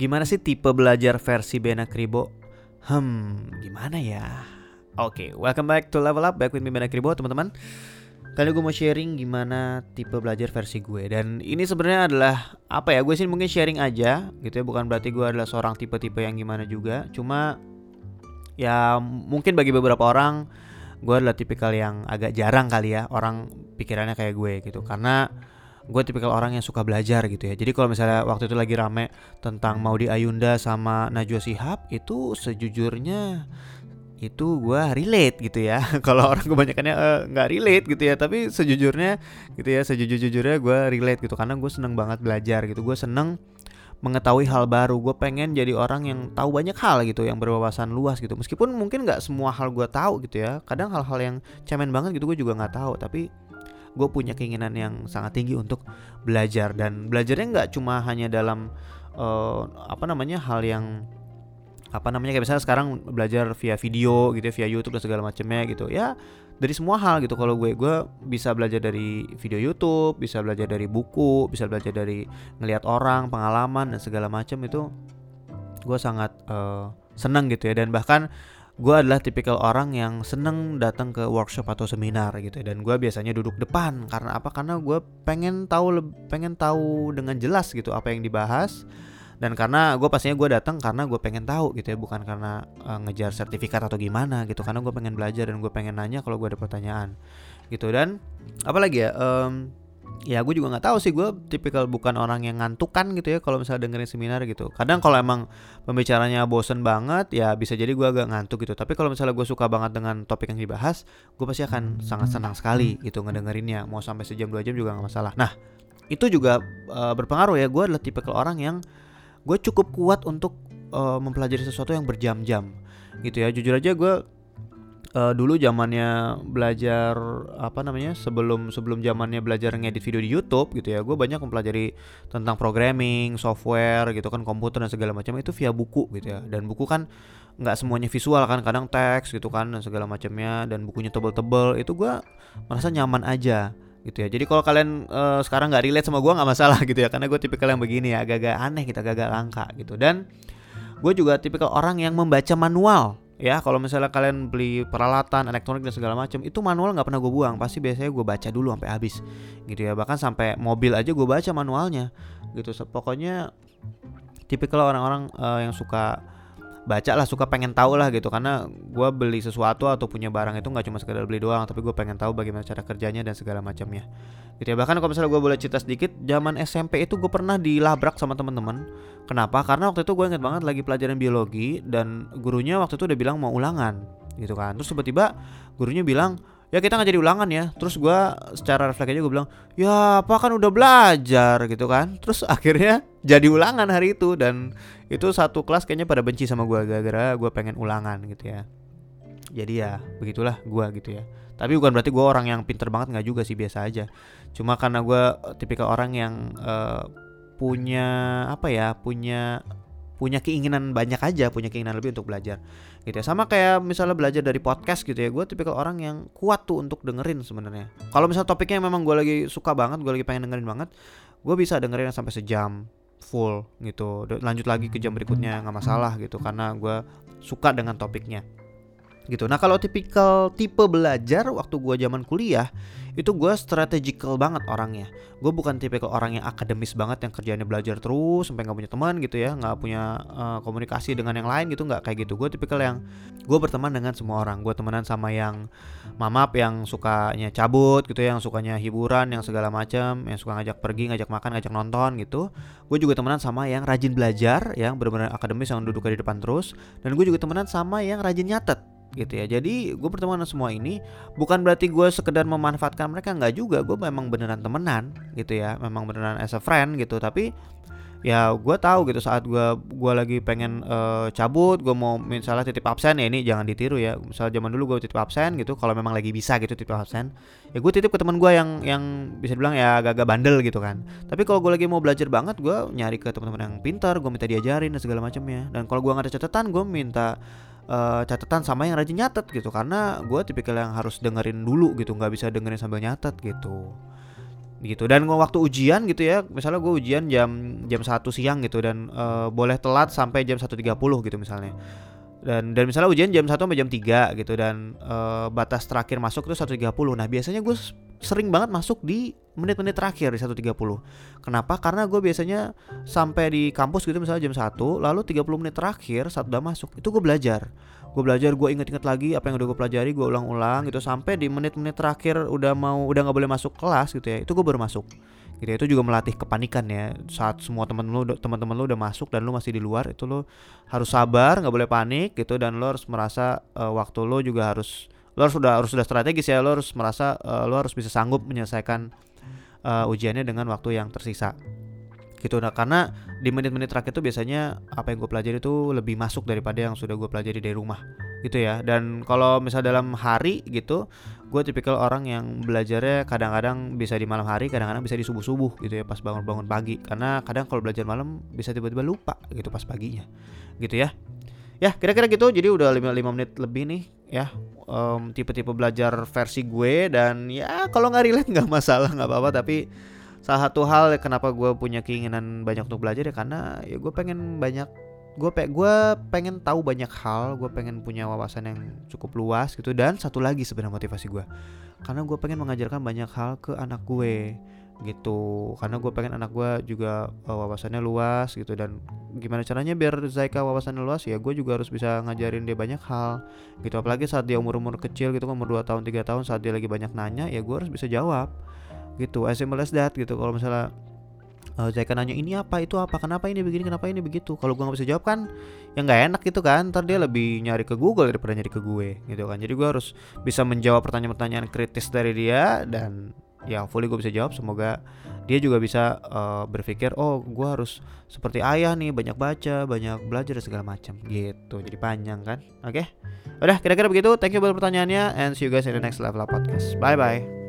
Gimana sih tipe belajar versi Bena Kribo? Hmm, gimana ya? Oke, okay, welcome back to Level Up Back with me Bena Kribo, teman-teman. Kali gue mau sharing gimana tipe belajar versi gue Dan ini sebenarnya adalah Apa ya, gue sih mungkin sharing aja Gitu ya, bukan berarti gue adalah seorang tipe-tipe yang gimana juga Cuma Ya mungkin bagi beberapa orang Gue adalah tipikal yang agak jarang kali ya Orang pikirannya kayak gue gitu Karena gue tipikal orang yang suka belajar gitu ya. Jadi kalau misalnya waktu itu lagi rame tentang Maudi Ayunda sama Najwa Shihab itu sejujurnya itu gue relate gitu ya. kalau orang kebanyakannya eh, nggak uh, relate gitu ya, tapi sejujurnya gitu ya, sejujur-jujurnya gue relate gitu karena gue seneng banget belajar gitu. Gue seneng mengetahui hal baru gue pengen jadi orang yang tahu banyak hal gitu yang berwawasan luas gitu meskipun mungkin nggak semua hal gue tahu gitu ya kadang hal-hal yang cemen banget gitu gue juga nggak tahu tapi gue punya keinginan yang sangat tinggi untuk belajar. Dan belajarnya nggak cuma hanya dalam uh, apa namanya hal yang apa namanya kayak misalnya sekarang belajar via video gitu ya, via YouTube dan segala macamnya gitu. Ya dari semua hal gitu. Kalau gue gue bisa belajar dari video YouTube bisa belajar dari buku bisa belajar dari ngelihat orang pengalaman dan segala macam itu gue sangat uh, senang gitu ya. Dan bahkan gue adalah tipikal orang yang seneng datang ke workshop atau seminar gitu dan gue biasanya duduk depan. Karena apa? Karena gue pengen tahu pengen tahu dengan jelas gitu apa yang dibahas. Dan karena gue pastinya gue datang karena gue pengen tahu gitu ya. Bukan karena uh, ngejar sertifikat atau gimana gitu. Karena gue pengen belajar dan gue pengen nanya kalau gue ada pertanyaan gitu. Dan apalagi ya? Um, ya gue juga nggak tahu sih. Gue tipikal bukan orang yang ngantukan gitu ya kalau misalnya dengerin seminar gitu. Kadang kalau emang pembicaranya bosen banget ya bisa jadi gue agak ngantuk gitu. Tapi kalau misalnya gue suka banget dengan topik yang dibahas gue pasti akan sangat senang sekali gitu ngedengerinnya. Mau sampai sejam dua jam juga nggak masalah. Nah itu juga uh, berpengaruh ya. Gue adalah tipikal orang yang gue cukup kuat untuk uh, mempelajari sesuatu yang berjam-jam gitu ya. Jujur aja gue uh, dulu zamannya belajar apa namanya sebelum sebelum zamannya belajar ngedit video di YouTube gitu ya gue banyak mempelajari tentang programming software gitu kan komputer dan segala macam itu via buku gitu ya. Dan buku kan nggak semuanya visual kan kadang teks gitu kan dan segala macamnya dan bukunya tebel-tebel itu gue merasa nyaman aja gitu ya. Jadi kalau kalian uh, sekarang nggak relate sama gue nggak masalah gitu ya karena gue tipikal yang begini ya agak-agak aneh kita agak-agak langka gitu. Dan gue juga tipikal orang yang membaca manual ya kalau misalnya kalian beli peralatan elektronik dan segala macam itu manual nggak pernah gue buang. Pasti biasanya gue baca dulu sampai habis gitu ya. Bahkan sampai mobil aja gue baca manualnya gitu. Pokoknya tipikal orang-orang uh, yang suka baca lah suka pengen tahu lah gitu. Karena gue beli sesuatu atau punya barang itu nggak cuma sekedar beli doang tapi gue pengen tahu bagaimana cara kerjanya dan segala macamnya. Gitu ya. Bahkan kalau misalnya gue boleh cerita sedikit zaman SMP itu gue pernah dilabrak sama teman-teman kenapa? Karena waktu itu gue inget banget lagi pelajaran biologi dan gurunya waktu itu udah bilang mau ulangan gitu kan. Terus tiba-tiba gurunya bilang ya kita nggak jadi ulangan ya. Terus gue secara refleks aja gue bilang ya apa kan udah belajar gitu kan. Terus akhirnya jadi ulangan hari itu. Dan itu satu kelas kayaknya pada benci sama gue gara-gara gue pengen ulangan gitu ya. Jadi ya begitulah gue gitu ya. Tapi bukan berarti gue orang yang pinter banget nggak juga sih biasa aja. Cuma karena gue tipikal orang yang uh, punya apa ya punya punya keinginan banyak aja, punya keinginan lebih untuk belajar. Gitu ya. Sama kayak misalnya belajar dari podcast gitu ya. Gue tipikal orang yang kuat tuh untuk dengerin sebenarnya. Kalau misalnya topiknya memang gue lagi suka banget, gue lagi pengen dengerin banget, gue bisa dengerin sampai sejam full gitu. Lanjut lagi ke jam berikutnya nggak masalah gitu karena gue suka dengan topiknya gitu. Nah kalau tipikal tipe belajar waktu gue zaman kuliah itu gue strategical banget orangnya. Gue bukan tipikal orang yang akademis banget yang kerjanya belajar terus sampai nggak punya teman gitu ya, nggak punya uh, komunikasi dengan yang lain gitu nggak kayak gitu. Gue tipikal yang gue berteman dengan semua orang. Gue temenan sama yang mamap yang sukanya cabut gitu, ya, yang sukanya hiburan, yang segala macam, yang suka ngajak pergi, ngajak makan, ngajak nonton gitu. Gue juga temenan sama yang rajin belajar, yang benar-benar akademis yang duduk di depan terus. Dan gue juga temenan sama yang rajin nyatet gitu ya. Jadi gue berteman dengan semua ini bukan berarti gue sekedar memanfaatkan mereka nggak juga. Gue memang beneran temenan gitu ya. Memang beneran as a friend gitu. Tapi ya gue tahu gitu saat gue gue lagi pengen uh, cabut gue mau misalnya titip absen ya ini jangan ditiru ya. Misalnya zaman dulu gue titip absen gitu kalau memang lagi bisa gitu titip absen ya gue titip ke teman gue yang yang bisa dibilang ya agak-agak bandel gitu kan. Tapi kalau gue lagi mau belajar banget gue nyari ke teman-teman yang pintar gue minta diajarin dan segala macamnya. Dan kalau gue nggak ada catatan gue minta uh, catatan sama yang rajin nyatet gitu. Karena gue tipikal yang harus dengerin dulu gitu nggak bisa dengerin sambil nyatet gitu. Gitu. Dan waktu ujian gitu ya misalnya gue ujian jam jam satu siang gitu dan uh, boleh telat sampai jam 1.30 gitu misalnya dan dan misalnya ujian jam 1 sampai jam 3 gitu dan uh, batas terakhir masuk itu 1.30 nah biasanya gue sering banget masuk di menit-menit terakhir di 1.30 kenapa? Karena gue biasanya sampai di kampus gitu misalnya jam 1 lalu 30 menit terakhir saat udah masuk itu gue belajar. Gue belajar gue inget-inget lagi apa yang udah gue pelajari gue ulang-ulang gitu sampai di menit-menit terakhir udah mau udah nggak boleh masuk kelas gitu ya itu gue baru masuk gitu itu juga melatih kepanikan ya. Saat semua teman lu teman-teman lu udah masuk dan lu masih di luar itu lu harus sabar nggak boleh panik gitu dan lu harus merasa uh, waktu lu juga harus lu harus sudah harus sudah strategis ya lu harus merasa uh, lu harus bisa sanggup menyelesaikan uh, ujiannya dengan waktu yang tersisa. Gitu. Nah karena di menit-menit terakhir itu biasanya apa yang gue pelajari itu lebih masuk daripada yang sudah gue pelajari dari rumah gitu ya. Dan kalau misal dalam hari gitu gue tipikal orang yang belajarnya kadang-kadang bisa di malam hari kadang-kadang bisa di subuh-subuh gitu ya pas bangun-bangun pagi. Karena kadang kalau belajar malam bisa tiba-tiba lupa gitu pas paginya gitu ya. Ya kira-kira gitu. Jadi udah 5, 5 menit lebih nih ya. Um, tipe-tipe belajar versi gue dan ya kalau nggak relate nggak masalah nggak apa-apa. Tapi salah satu hal kenapa gue punya keinginan banyak untuk belajar ya karena ya gue pengen banyak gue pe gue pengen tahu banyak hal gue pengen punya wawasan yang cukup luas gitu. Dan satu lagi sebenarnya motivasi gue karena gue pengen mengajarkan banyak hal ke anak gue gitu. Karena gue pengen anak gue juga uh, wawasannya luas gitu. Dan gimana caranya biar Zaika wawasannya luas ya gue juga harus bisa ngajarin dia banyak hal gitu. Apalagi saat dia umur umur kecil gitu umur 2 tahun tiga tahun saat dia lagi banyak nanya ya gue harus bisa jawab gitu. As simple as that gitu. Kalau misalnya uh, saya kan nanya ini apa? Itu apa? Kenapa ini begini? Kenapa ini begitu? Kalau gue nggak bisa jawab kan ya nggak enak gitu kan. Ntar dia lebih nyari ke Google daripada nyari ke gue gitu kan. Jadi gue harus bisa menjawab pertanyaan-pertanyaan kritis dari dia dan ya fully gue bisa jawab. Semoga dia juga bisa uh, berpikir oh gue harus seperti ayah nih banyak baca banyak belajar segala macam. Gitu. Jadi panjang kan? Oke? Okay? udah kira-kira begitu. Thank you buat pertanyaannya and see you guys in the next level podcast. Bye bye